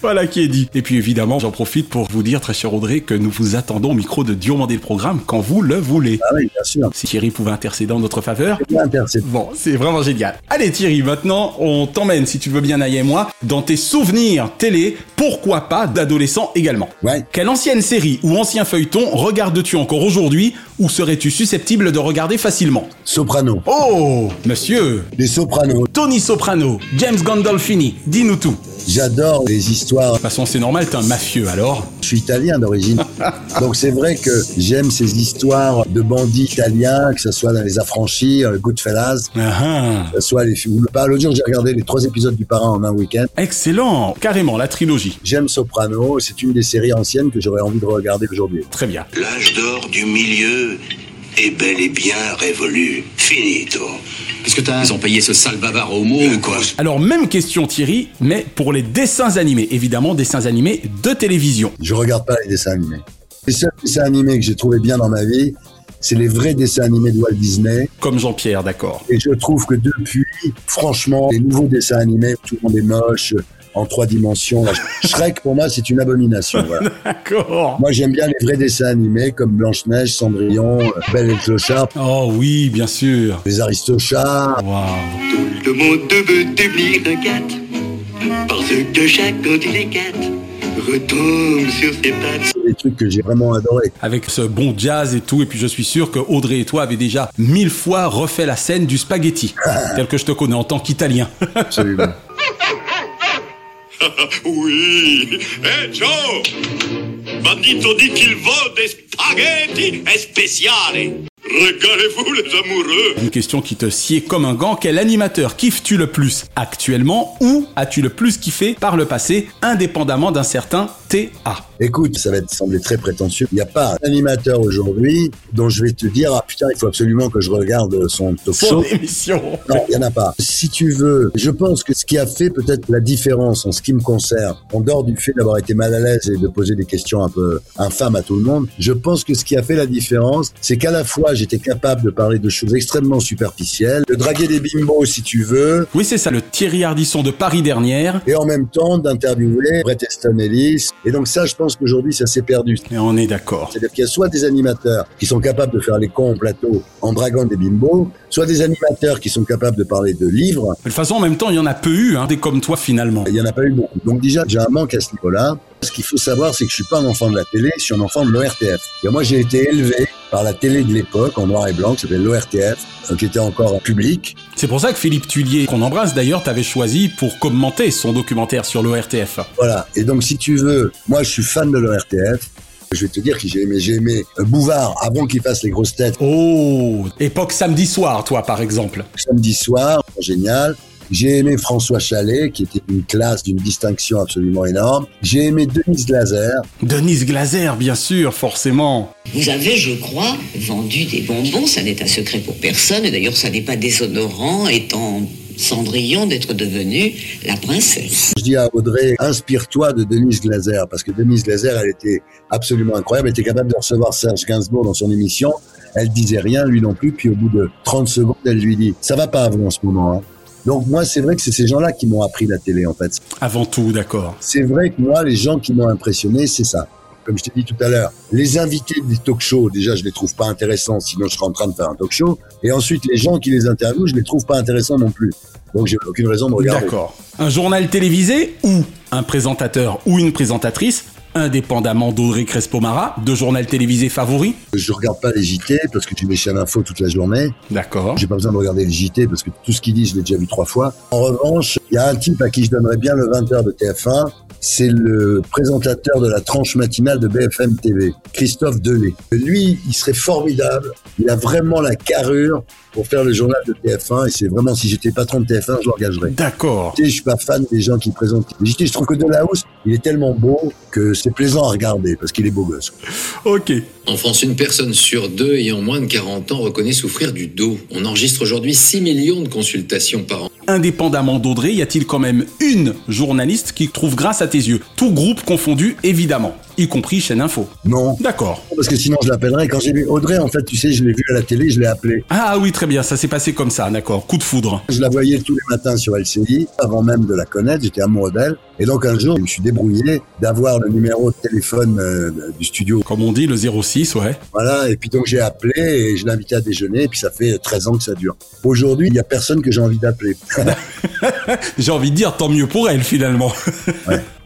voilà qui est dit. Et puis évidemment, j'en profite pour vous dire, très cher Audrey, que nous vous attendons au micro de Diomandé le programme quand vous le voulez. Ah oui, bien sûr. Si Thierry pouvait intercéder en notre faveur. Intercéder. Bon, c'est vraiment génial. Allez Thierry, maintenant on t'emmène, si tu veux bien Naïa et moi, dans tes souvenirs télé, pourquoi pas d'adolescents également. Ouais. Quelle ancienne série ou ancien feuilleton regardes-tu encore aujourd'hui ou serais-tu susceptible de regarder facilement? Soprano. Oh, monsieur Les Sopranos. Tony Soprano, James Gandolfini, dis-nous tout. J'adore les histoires. Façon, c'est normal, t'es un mafieux alors. Je suis italien d'origine. (laughs) Donc c'est vrai que j'aime ces histoires de bandits italiens, que ce soit dans les affranchis, euh, Goodfellas, Ah, que ce soit les films. Pas l'autre jour, j'ai regardé les trois épisodes du Parrain en un week-end. excellent, carrément, la trilogie. J'aime Soprano, c'est une des séries anciennes que j'aurais envie de regarder aujourd'hui. Très bien. L'âge d'or du milieu est bel et bien révolu. Finito. Qu'est-ce que t'as Ils ont payé ce sale bavard au mot ou quoi? Alors, même question Thierry, mais pour les dessins animés, évidemment, dessins animés de télévision. Je regarde pas les dessins animés. Les seuls dessins animés que j'ai trouvé bien dans ma vie, c'est les vrais dessins animés de Walt Disney. Comme Jean-Pierre, d'accord. Et je trouve que depuis, franchement, les nouveaux dessins animés, tout le monde est moche, en trois dimensions. là, Shrek, pour moi, c'est une abomination. Voilà. (laughs) D'accord. Moi, j'aime bien les vrais dessins animés comme Blanche-Neige, Cendrillon, euh, Belle et le Clochard, Oh oui, bien sûr. les Aristochats. Waouh. Tout le monde veut devenir un cat. Parce que chaque quand il est cat, retombe sur ses pattes. C'est des trucs que j'ai vraiment adoré. Avec ce bon jazz et tout, et puis je suis sûr que Audrey et toi avez déjà mille fois refait la scène du spaghetti, (laughs) tel que je te connais en tant qu'Italien. Absolument. (laughs) (laughs) oui. Eh Joe Bandito dit qu'il vole des spaghetti? Spéciali. Régalez-vous les amoureux. Une question qui te sied comme un gant. Quel animateur kiffes-tu le plus actuellement ou as-tu le plus kiffé par le passé, indépendamment d'un certain TA Écoute, ça va te sembler très prétentieux. Il n'y a pas un animateur aujourd'hui dont je vais te dire, ah putain, il faut absolument que je regarde son talk Son show. émission. Non, il n'y en a pas. Si tu veux, je pense que ce qui a fait peut-être la différence en ce qui me concerne, en dehors du fait d'avoir été mal à l'aise et de poser des questions un peu infâmes à tout le monde, je pense que ce qui a fait la différence, c'est qu'à la fois j'étais capable de parler de choses extrêmement superficielles, de draguer des bimbos si tu veux, Oui, c'est ça, le Thierry Ardisson de Paris dernière. et en même temps d'interviewer Brett Easton Ellis. Et donc ça, je pense qu'aujourd'hui, ça s'est perdu. Et on est d'accord. C'est-à-dire qu'il y a soit des animateurs qui sont capables de faire les cons au plateau en draguant des bimbos, soit des animateurs qui sont capables de parler de livres. De toute façon, en même temps, il y en a peu eu, hein, des comme toi finalement. Il y en a pas eu beaucoup. Donc déjà, j'ai un manque à ce niveau-là. Ce qu'il faut savoir, c'est que je suis pas un enfant de la télé, je suis un enfant de l'ORTF. Et moi, j'ai été élevé par la télé de l'époque, en noir et blanc, qui s'appelait l'ORTF, euh, qui était encore en public. C'est pour ça que Philippe Tullier, qu'on embrasse d'ailleurs, t'avait choisi pour commenter son documentaire sur l'ORTF. Voilà. Et donc, si tu veux, moi, je suis fan de l'ORTF. Je vais te dire que j'ai aimé, j'ai aimé euh, Bouvard avant qu'il fasse les grosses têtes. Oh, époque samedi soir, toi par exemple. Samedi soir, génial. J'ai aimé François Chalet, qui était une classe d'une distinction absolument énorme. J'ai aimé Denise Glaser. Denise Glaser, bien sûr, forcément. Vous avez, je crois, vendu des bonbons, ça n'est un secret pour personne, et d'ailleurs ça n'est pas déshonorant, étant Cendrillon, d'être devenue la princesse. Je dis à Audrey, inspire-toi de Denise Glaser, parce que Denise Glaser, elle était absolument incroyable. Elle était capable de recevoir Serge Gainsbourg dans son émission. Elle disait rien, lui non plus. Puis au bout de 30 secondes, elle lui dit, ça va pas à vous en ce moment. Hein? Donc moi, c'est vrai que c'est ces gens-là qui m'ont appris la télé, en fait. Avant tout, d'accord. C'est vrai que moi, les gens qui m'ont impressionné, c'est ça. Comme je t'ai dit tout à l'heure, les invités des talk shows, déjà, je les trouve pas intéressants, sinon je serais en train de faire un talk show. Et ensuite, les gens qui les interviewent, je les trouve pas intéressants non plus. Donc j'ai aucune raison de regarder. D'accord. Un journal télévisé ou un présentateur ou une présentatrice, indépendamment d'Audrey Crespo-Mara, de journal télévisé favori Je regarde pas les JT parce que j'ai mes chaînes info toute la journée. D'accord. J'ai pas besoin de regarder les JT parce que tout ce qu'il dit, je l'ai déjà vu trois fois. En revanche, il y a un type à qui je donnerais bien le 20h de TF1. C'est le présentateur de la tranche matinale de BFM TV, Christophe Delay. Lui, il serait formidable. Il a vraiment la carrure pour faire le journal de TF1 et c'est vraiment si j'étais patron de TF1 je l'engagerais. D'accord. Tu sais, je suis pas fan des gens qui présentent JT. Je trouve que Delahousse, il est tellement beau que c'est plaisant à regarder parce qu'il est beau gosse. Ok. En France, une personne sur deux ayant moins de 40 ans reconnaît souffrir du dos. On enregistre aujourd'hui 6 millions de consultations par an. Indépendamment d'Audrey, y a-t-il quand même une journaliste qui trouve grâce à tes yeux? Tout groupe confondu, évidemment. Y compris chaîne info. Non. D'accord. Parce que sinon je l'appellerais. Quand j'ai vu Audrey, en fait, tu sais, je l'ai vue à la télé, je l'ai appelée. Ah oui, très bien, ça s'est passé comme ça, d'accord. Coup de foudre. Je la voyais tous les matins sur LCI, avant même de la connaître, j'étais amoureux d'elle. Et donc un jour, je me suis débrouillé d'avoir le numéro de téléphone euh, du studio. Comme on dit, le 06, ouais. Voilà, et puis donc j'ai appelé et je l'ai invité à déjeuner, et puis ça fait 13 ans que ça dure. Aujourd'hui, il y a personne que j'ai envie d'appeler. (laughs) J'ai envie de dire tant mieux pour elle finalement.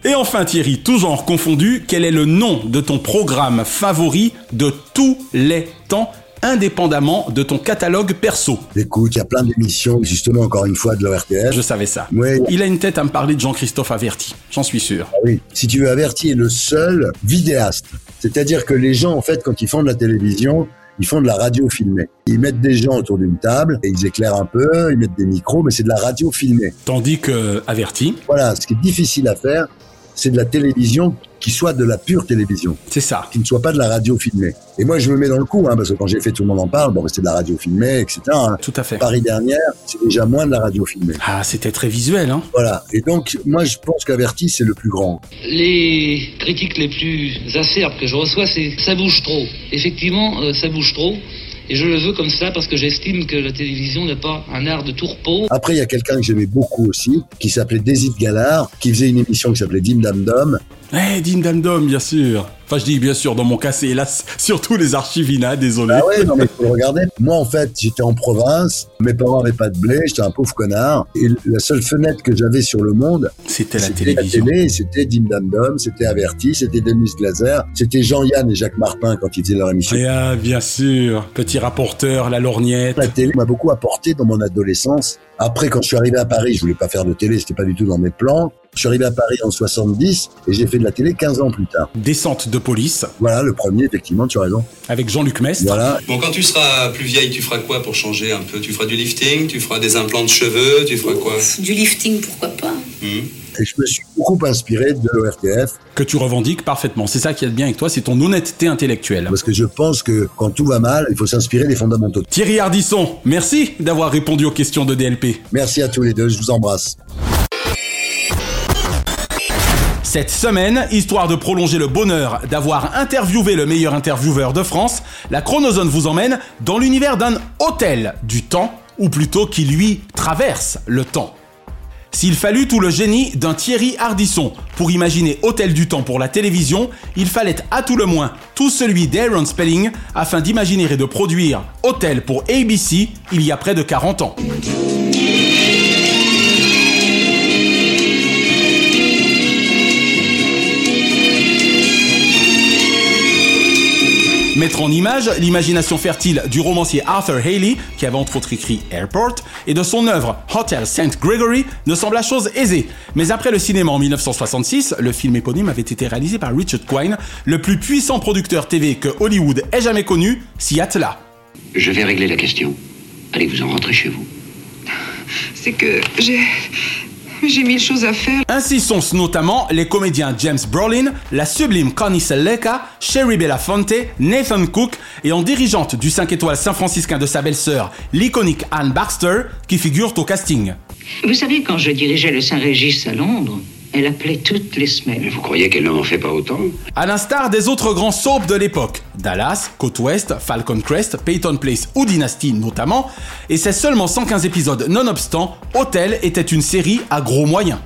Et enfin Thierry, tout genre confondu, quel est le nom de ton programme favori de tous les temps indépendamment de ton catalogue perso. Écoute, il y a plein d'émissions, justement, encore une fois, de l'ORTF. Je savais ça. Ouais. Il a une tête à me parler de Jean-Christophe Averti, j'en suis sûr. Ah oui, si tu veux, Averti est le seul vidéaste. C'est-à-dire que les gens, en fait, quand ils font de la télévision, ils font de la radio filmée. Ils mettent des gens autour d'une table et ils éclairent un peu, ils mettent des micros, mais c'est de la radio filmée. Tandis que Averti. Voilà, ce qui est difficile à faire, c'est de la télévision qui soit de la pure télévision. C'est ça. Qui ne soit pas de la radio filmée. Et moi, je me mets dans le coup, hein, parce que quand j'ai fait Tout le monde en parle, bon, c'était de la radio filmée, etc. hein. Tout à fait. Paris dernière, c'est déjà moins de la radio filmée. Ah, c'était très visuel, hein. Voilà. Et donc, moi, je pense qu'Averti, c'est le plus grand. Les critiques les plus acerbes que je reçois, c'est ça bouge trop. Effectivement, euh, ça bouge trop. Et je le veux comme ça parce que j'estime que la télévision n'est pas un art de tourpeau. Après, il y a quelqu'un que j'aimais beaucoup aussi, qui s'appelait Désit Gallard, qui faisait une émission qui s'appelait Dim Dam Dom. Eh, Dim Dam Dom, bien sûr. Enfin, je dis bien sûr, dans mon cas, c'est hélas surtout les archivina, désolé. Ah ouais, non mais faut le regarder. Moi, en fait, j'étais en province, mes parents avaient pas de blé, j'étais un pauvre connard. Et la seule fenêtre que j'avais sur le monde, C'était la télévision. télé, c'était Dim Dam Dom, c'était Averti, c'était Denis Glaser, c'était Jean-Yann et Jacques Martin quand ils faisaient leur émission. Et ah, bien sûr, petit rapporteur, la lorgnette. La télé m'a beaucoup apporté dans mon adolescence. Après, quand je suis arrivé à Paris, je voulais pas faire de télé, c'était pas du tout dans mes plans. Je suis arrivé à Paris en 70 et j'ai fait de la télé 15 ans plus tard. Descente de police. Voilà, le premier, effectivement, tu as raison. Avec Jean-Luc Mestre. Voilà. Bon, quand tu seras plus vieille, tu feras quoi pour changer un peu? Tu feras du lifting? Tu feras des implants de cheveux? Tu feras quoi? Du lifting, pourquoi pas? Hmm. Et je me suis beaucoup inspiré de l'ORTF. Que tu revendiques parfaitement. C'est ça qui est bien avec toi, c'est ton honnêteté intellectuelle. Parce que je pense que quand tout va mal, il faut s'inspirer des fondamentaux. Thierry Ardisson, merci d'avoir répondu aux questions de DLP. Merci à tous les deux, je vous embrasse. Cette semaine, histoire de prolonger le bonheur d'avoir interviewé le meilleur intervieweur de France, la Chronozone vous emmène dans l'univers d'un hôtel du temps, ou plutôt qui lui traverse le temps. S'il fallut tout le génie d'un Thierry Ardisson pour imaginer Hôtel du Temps pour la télévision, il fallait à tout le moins tout celui d'Aaron Spelling afin d'imaginer et de produire Hôtel pour ABC il y a près de 40 ans. Mettre en image l'imagination fertile du romancier Arthur Haley, qui avait entre autres écrit Airport, et de son œuvre Hotel St. Gregory ne semble la chose aisée. Mais après le cinéma en 1966, le film éponyme avait été réalisé par Richard Quine, le plus puissant producteur TV que Hollywood ait jamais connu, s'y attela. Je vais régler la question. Allez, vous en rentrez chez vous? C'est que j'ai. J'ai mille choses à faire. Ainsi sont notamment les comédiens James Brolin, la sublime Connie Sellecca, Sherry Belafonte, Nathan Cook et en dirigeante du 5 étoiles saint-franciscain de sa belle-sœur, l'iconique Anne Baxter, qui figurent au casting. Vous savez, quand je dirigeais le Saint-Régis à Londres, elle appelait toutes les semaines. Vous croyez qu'elle n'en fait pas autant? À l'instar des autres grands soaps de l'époque, Dallas, Côte Ouest, Falcon Crest, Peyton Place ou Dynasty notamment, et c'est seulement 115 épisodes nonobstant, Hotel était une série à gros moyens.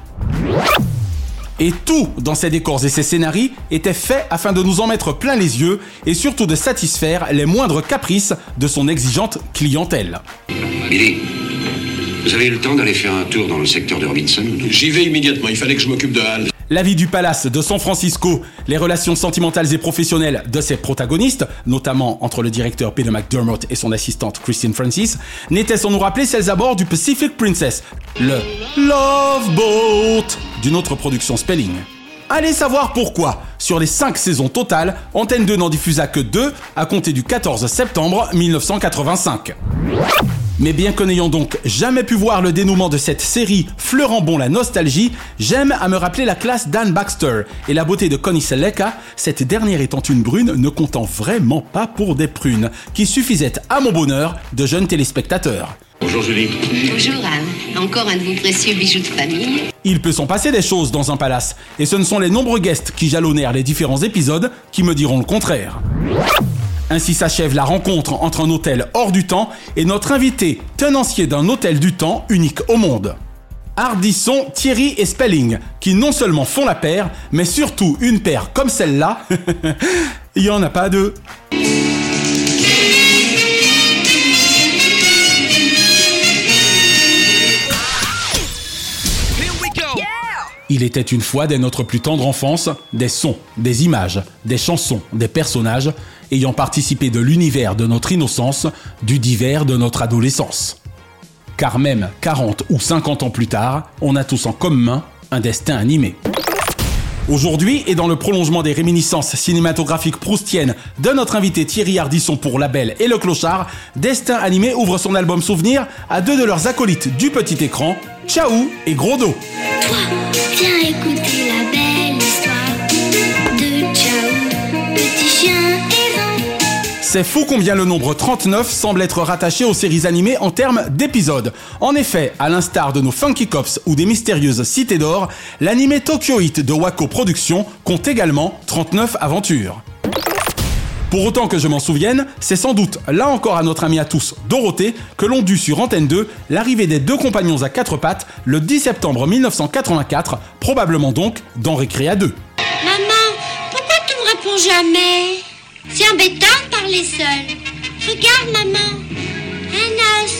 Et tout dans ses décors et ses scénarios était fait afin de nous en mettre plein les yeux et surtout de satisfaire les moindres caprices de son exigeante clientèle. Billy, vous avez eu le temps d'aller faire un tour dans le secteur de Robinson J'y vais immédiatement. Il fallait que je m'occupe de Hal. La vie du palace de San Francisco, les relations sentimentales et professionnelles de ses protagonistes, notamment entre le directeur Peter McDermott et son assistante Christine Francis, n'étaient sans nous rappeler celles à bord du Pacific Princess, le Love Boat d'une autre production Spelling. Allez savoir pourquoi, sur les 5 saisons totales, Antenne 2 n'en diffusa que 2 à compter du 14 septembre 1985. Mais bien que n'ayant donc jamais pu voir le dénouement de cette série fleurant bon la nostalgie, j'aime à me rappeler la classe d'Anne Baxter et la beauté de Connie Sellecca, cette dernière étant une brune ne comptant vraiment pas pour des prunes, qui suffisaient à mon bonheur de jeunes téléspectateurs. Bonjour Julie. Bonjour Anne. Encore un de vos précieux bijoux de famille. Il peut s'en passer des choses dans un palace, et ce ne sont les nombreux guests qui jalonnèrent les différents épisodes qui me diront le contraire. Ainsi s'achève la rencontre entre un hôtel hors du temps et notre invité, tenancier d'un hôtel du temps unique au monde. Hardisson, Thierry et Spelling, qui non seulement font la paire, mais surtout une paire comme celle-là, (laughs) il n'y en a pas deux. Il était une fois dès notre plus tendre enfance des sons, des images, des chansons, des personnages ayant participé de l'univers de notre innocence, du divers de notre adolescence. Car même 40 ou 50 ans plus tard, on a tous en commun un destin animé. Aujourd'hui, et dans le prolongement des réminiscences cinématographiques proustiennes de notre invité Thierry Hardisson pour La Belle et le Clochard, Destin Animé ouvre son album Souvenir à deux de leurs acolytes du petit écran, Ciao et Gros Dos. Toi, viens écouter la belle histoire de Ciao, petit chien errant. C'est fou combien le nombre 39 semble être rattaché aux séries animées en termes d'épisodes. En effet, à l'instar de nos Funky Cops ou des mystérieuses Cités d'Or, l'animé Tokyo Hit de Wako Productions compte également 39 aventures. Pour autant que je m'en souvienne, c'est sans doute, là encore à notre ami à tous, Dorothée, que l'on dut sur Antenne 2 l'arrivée des deux compagnons à quatre pattes le 10 septembre 1984, probablement donc dans Récréa 2. Maman, pourquoi tu me réponds jamais? C'est embêtant de parler seul. Regarde, maman. Un os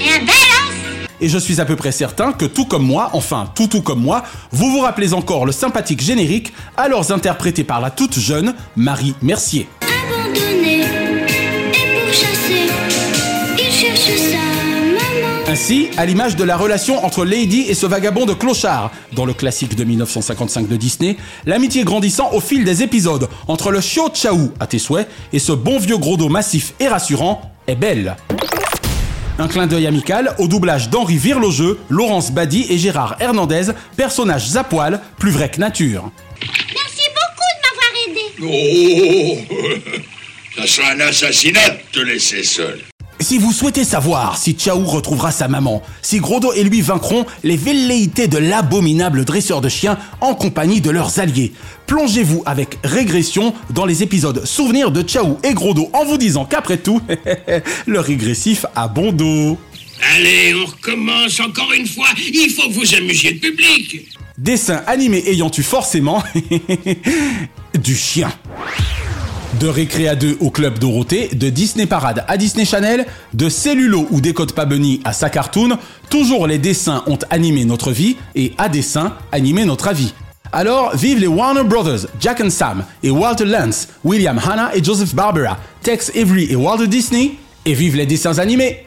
et un bel os. Et je suis à peu près certain que tout comme moi, enfin tout tout comme moi, vous vous rappelez encore le sympathique générique, alors interprété par la toute jeune Marie Mercier. Ainsi, à l'image de la relation entre Lady et ce vagabond de clochard, dans le classique de 1955 de Disney, l'amitié grandissant au fil des épisodes entre le chiot Chaou à tes souhaits et ce bon vieux gros dos massif et rassurant est belle. Un clin d'œil amical au doublage d'Henri Virlogeux, Laurence Badi et Gérard Hernandez, personnages à poil, plus vrais que nature. Merci beaucoup de m'avoir aidé. Oh (laughs) Ça sera un assassinat de te laisser seul. Si vous souhaitez savoir si Chaou retrouvera sa maman, si Grodo et lui vaincront les velléités de l'abominable dresseur de chiens en compagnie de leurs alliés, plongez-vous avec régression dans les épisodes Souvenirs de Chaou et Grodo en vous disant qu'après tout, (laughs) le régressif a bon dos. Allez, on recommence encore une fois. Il faut que vous amusiez le public. Dessin animé ayant eu forcément (laughs) du chien. De Récréa 2 au Club Dorothée, de Disney Parade à Disney Channel, de Cellulo ou Décode pas Bunny à sa cartoon, toujours les dessins ont animé notre vie et à dessin animé notre avis. Alors, vive les Warner Brothers, Jack Sam et Walter Lance, William Hanna et Joseph Barbera, Tex Avery et Walter Disney, et vive les dessins animés!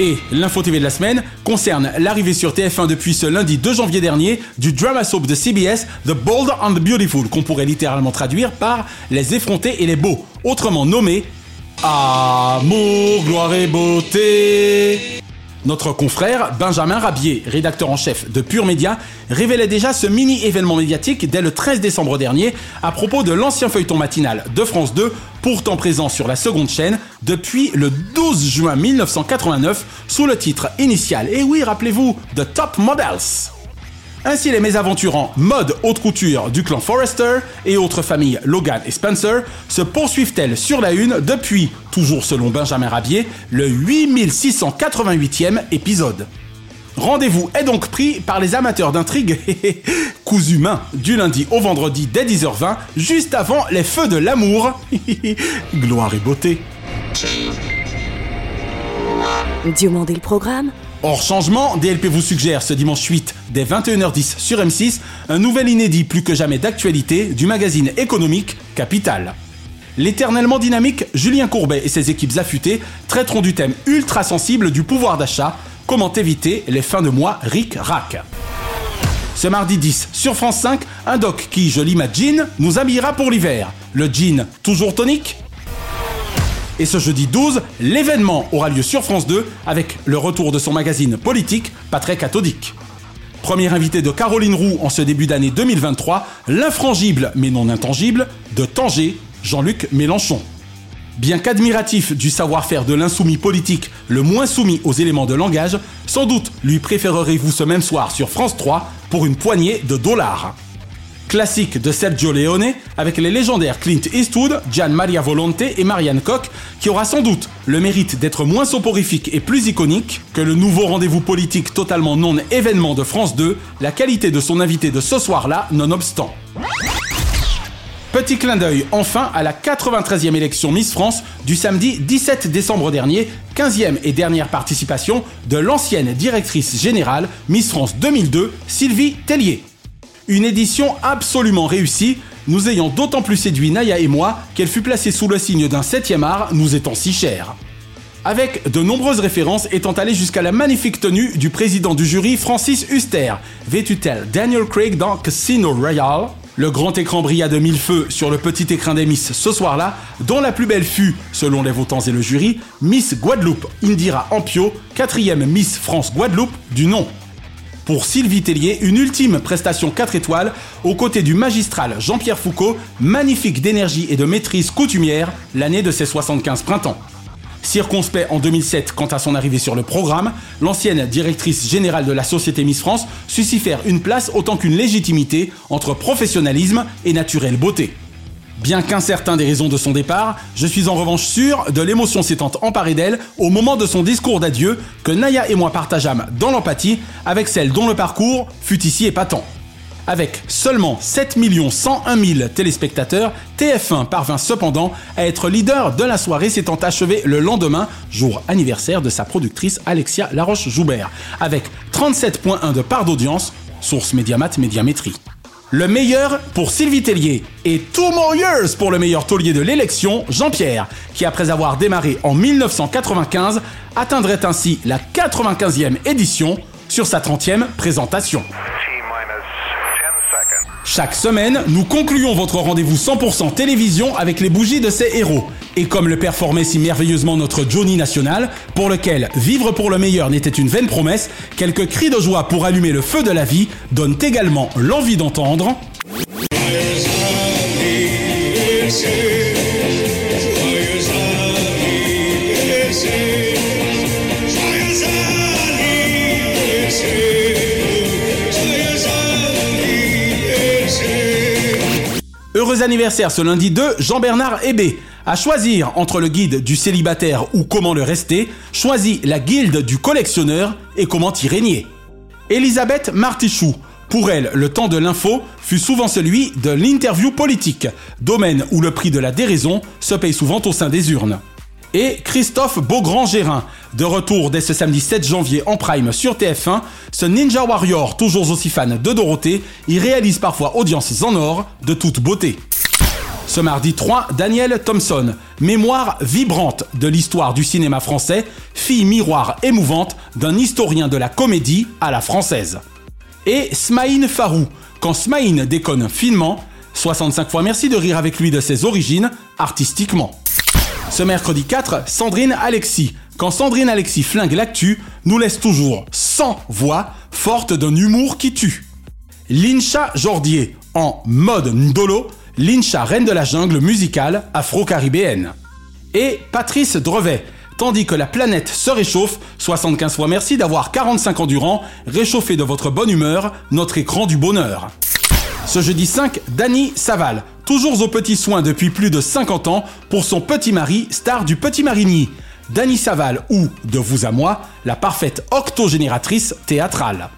Et l'info TV de la semaine concerne l'arrivée sur TF1 depuis ce lundi 2 janvier dernier du drama soap de CBS The Bold and the Beautiful, qu'on pourrait littéralement traduire par Les effrontés et les beaux, autrement nommé Amour, gloire et beauté. Notre confrère Benjamin Rabier, rédacteur en chef de Pure Média, révélait déjà ce mini-événement médiatique dès le 13 décembre dernier à propos de l'ancien feuilleton matinal de France 2, pourtant présent sur la seconde chaîne depuis le 12 juin 1989 sous le titre initial, et oui, rappelez-vous, The Top Models. Ainsi, les mésaventurants mode haute couture du clan Forrester et autres familles Logan et Spencer se poursuivent-elles sur la une depuis, toujours selon Benjamin Rabier, le 8688e épisode? Rendez-vous est donc pris par les amateurs d'intrigue (laughs) coups humains du lundi au vendredi dès 10h20, juste avant les feux de l'amour. (laughs) Gloire et beauté. Diomandé le programme Hors changement, DLP vous suggère ce dimanche 8 dès 21h10 sur M6 un nouvel inédit plus que jamais d'actualité du magazine économique Capital. L'éternellement dynamique Julien Courbet et ses équipes affûtées traiteront du thème ultra sensible du pouvoir d'achat, comment éviter les fins de mois ric-rac. Ce mardi 10 sur France 5, un doc qui, je l'imagine, nous habillera pour l'hiver. Le jean toujours tonique et ce jeudi 12, l'événement aura lieu sur France 2 avec le retour de son magazine politique, pas très. Premier invité de Caroline Roux en ce début d'année 2023, l'infrangible mais non intangible de Tanger, Jean-Luc Mélenchon. Bien qu'admiratif du savoir-faire de l'insoumis politique, le moins soumis aux éléments de langage, sans doute lui préférerez-vous ce même soir sur France 3 pour une poignée de dollars. Classique de Sergio Leone avec les légendaires Clint Eastwood, Gian Maria Volonte et Marianne Koch, qui aura sans doute le mérite d'être moins soporifique et plus iconique que le nouveau rendez-vous politique totalement non événement de France 2, la qualité de son invité de ce soir-là nonobstant. Petit clin d'œil enfin à la 93e élection Miss France du samedi 17 décembre dernier, 15e et dernière participation de l'ancienne directrice générale Miss France 2002, Sylvie Tellier. Une édition absolument réussie, nous ayant d'autant plus séduit Naya et moi qu'elle fut placée sous le signe d'un 7e art, nous étant si chers. Avec de nombreuses références étant allées jusqu'à la magnifique tenue du président du jury Francis Huster, vêtu tel Daniel Craig dans Casino Royale, le grand écran brilla de mille feux sur le petit écran des Miss ce soir-là, dont la plus belle fut, selon les votants et le jury, Miss Guadeloupe Indira Ampio, quatrième Miss France Guadeloupe du nom. Pour Sylvie Tellier, une ultime prestation 4 étoiles aux côtés du magistral Jean-Pierre Foucault, magnifique d'énergie et de maîtrise coutumière l'année de ses 75 printemps. Circonspect en 2007 quant à son arrivée sur le programme, l'ancienne directrice générale de la Société Miss France faire une place autant qu'une légitimité entre professionnalisme et naturelle beauté. Bien qu'incertain des raisons de son départ, je suis en revanche sûr de l'émotion s'étant emparée d'elle au moment de son discours d'adieu que Naya et moi partageâmes dans l'empathie avec celle dont le parcours fut ici épatant. Avec seulement 7 101 000 téléspectateurs, TF1 parvint cependant à être leader de la soirée s'étant achevé le lendemain, jour anniversaire de sa productrice Alexia Laroche-Joubert, avec 37.1 de part d'audience, source Mediamat Médiamétrie. Le meilleur pour Sylvie Tellier et two more years pour le meilleur taulier de l'élection, Jean-Pierre, qui après avoir démarré en 1995, atteindrait ainsi la 95e édition sur sa 30e présentation. Chaque semaine, nous concluons votre rendez-vous 100% télévision avec les bougies de ces héros. Et comme le performait si merveilleusement notre Johnny National, pour lequel vivre pour le meilleur n'était une vaine promesse, quelques cris de joie pour allumer le feu de la vie donnent également l'envie d'entendre. Heureux anniversaire ce lundi 2, Jean-Bernard Hébé. À choisir entre le guide du célibataire ou comment le rester, choisis la guilde du collectionneur et comment y régner. Elisabeth Martichoux. Pour elle, le temps de l'info fut souvent celui de l'interview politique, domaine où le prix de la déraison se paye souvent au sein des urnes. Et Christophe Beaugrand-Gérin, de retour dès ce samedi 7 janvier en prime sur TF1, ce Ninja Warrior, toujours aussi fan de Dorothée, y réalise parfois audiences en or de toute beauté. Ce mardi 3, Daniel Thompson, mémoire vibrante de l'histoire du cinéma français, fille miroir émouvante d'un historien de la comédie à la française. Et Smaïn Farou, quand Smaïn déconne finement, 65 fois merci de rire avec lui de ses origines, artistiquement. Ce mercredi 4, Sandrine Alexis. Quand Sandrine Alexis flingue l'actu, nous laisse toujours sans voix, forte d'un humour qui tue. Lincha Jordier, en mode Ndolo, Lincha reine de la jungle musicale afro-caribéenne. Et Patrice Drevet, tandis que la planète se réchauffe, 75 fois merci d'avoir 45 ans durant réchauffé de votre bonne humeur notre écran du bonheur. Ce jeudi 5, Dany Saval, toujours aux petits soins depuis plus de 50 ans pour son petit mari, star du Petit Marigny. Dany Saval ou, de vous à moi, la parfaite octogénératrice théâtrale.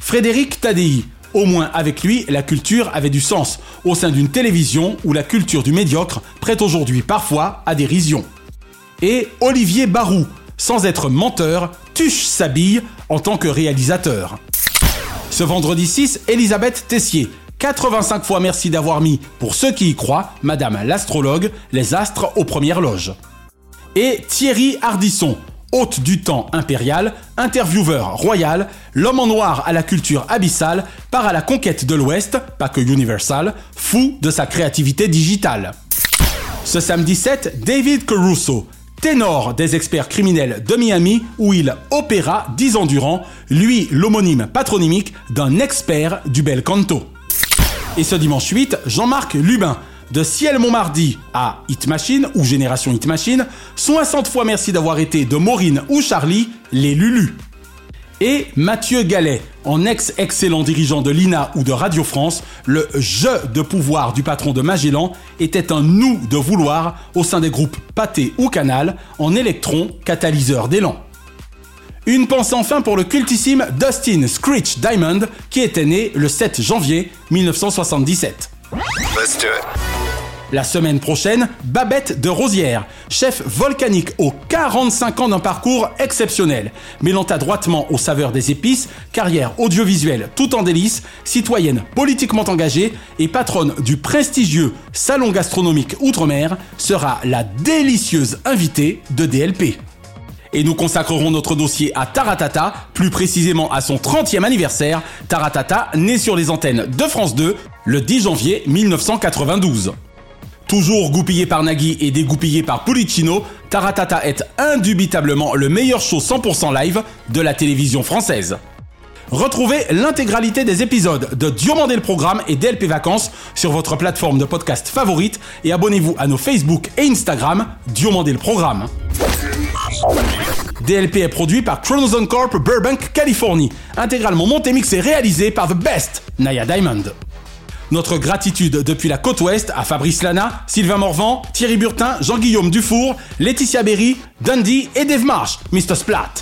Frédéric Tadei, au moins avec lui, la culture avait du sens, au sein d'une télévision où la culture du médiocre prête aujourd'hui parfois à dérision. Et Olivier Barou, sans être menteur, tuche sa bille en tant que réalisateur. Ce vendredi 6, Elisabeth Tessier, 85 fois merci d'avoir mis, pour ceux qui y croient, Madame l'astrologue, les astres aux premières loges. Et Thierry Hardisson, hôte du temps impérial, intervieweur royal, l'homme en noir à la culture abyssale, part à la conquête de l'Ouest, pas que Universal, fou de sa créativité digitale. Ce samedi 7, David Caruso, ténor des experts criminels de Miami où il opéra dix ans durant, lui l'homonyme patronymique d'un expert du bel canto. Et ce dimanche 8, Jean-Marc Lubin, de Ciel Montmardi à Hit Machine ou Génération Hit Machine, 60 fois merci d'avoir été de Maureen ou Charlie, les Lulu. Et Mathieu Gallet, en ex-excellent dirigeant de l'INA ou de Radio France, le jeu de pouvoir du patron de Magellan était un nous de vouloir au sein des groupes Pathé ou Canal, en électron, catalyseur d'élan. Une pensée enfin pour le cultissime Dustin Screech Diamond, qui était né le 7 janvier 1977. La semaine prochaine, Babette de Rosière, chef volcanique aux 45 ans d'un parcours exceptionnel, mêlant adroitement aux saveurs des épices, carrière audiovisuelle tout en délices, citoyenne politiquement engagée et patronne du prestigieux Salon gastronomique Outre-mer, sera la délicieuse invitée de DLP. Et nous consacrerons notre dossier à Taratata, plus précisément à son 30e anniversaire, Taratata né sur les antennes de France 2 le 10 janvier 1992. Toujours goupillé par Nagui et dégoupillé par Pulicino, Taratata est indubitablement le meilleur show 100% live de la télévision française. Retrouvez l'intégralité des épisodes de Diomandé le Programme et DLP Vacances sur votre plateforme de podcast favorite et abonnez-vous à nos Facebook et Instagram Diomandé le Programme. DLP est produit par Chronozone Corp Burbank, Californie, intégralement monté, mixé réalisé par The Best, Naya Diamond. Notre gratitude depuis la côte ouest à Fabrice Lana, Sylvain Morvan, Thierry Burtin, Jean-Guillaume Dufour, Laetitia Berry, Dundee et Dave Marsh, Mr. Splat.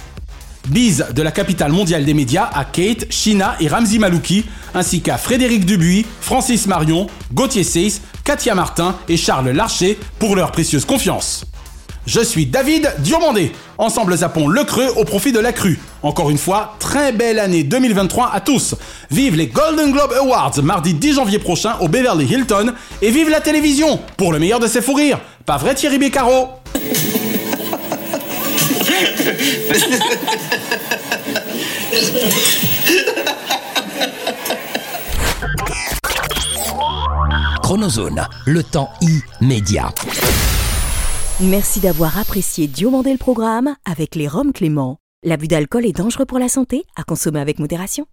Bise de la capitale mondiale des médias à Kate, Shina et Ramzi Malouki, ainsi qu'à Frédéric Dubuis, Francis Marion, Gauthier Seyss, Katia Martin et Charles Larcher pour leur précieuse confiance. Je suis David Diomandé. Ensemble zappons le creux au profit de la crue. Encore une fois, très belle année 2023 à tous. Vive les Golden Globe Awards mardi 10 janvier prochain au Beverly Hilton et vive la télévision pour le meilleur de ses fous rires. Pas vrai Thierry Beccaro? Chronozone, le temps immédiat. Merci d'avoir apprécié Diomandé le programme avec les Roms Clément. L'abus d'alcool est dangereux pour la santé, à consommer avec modération.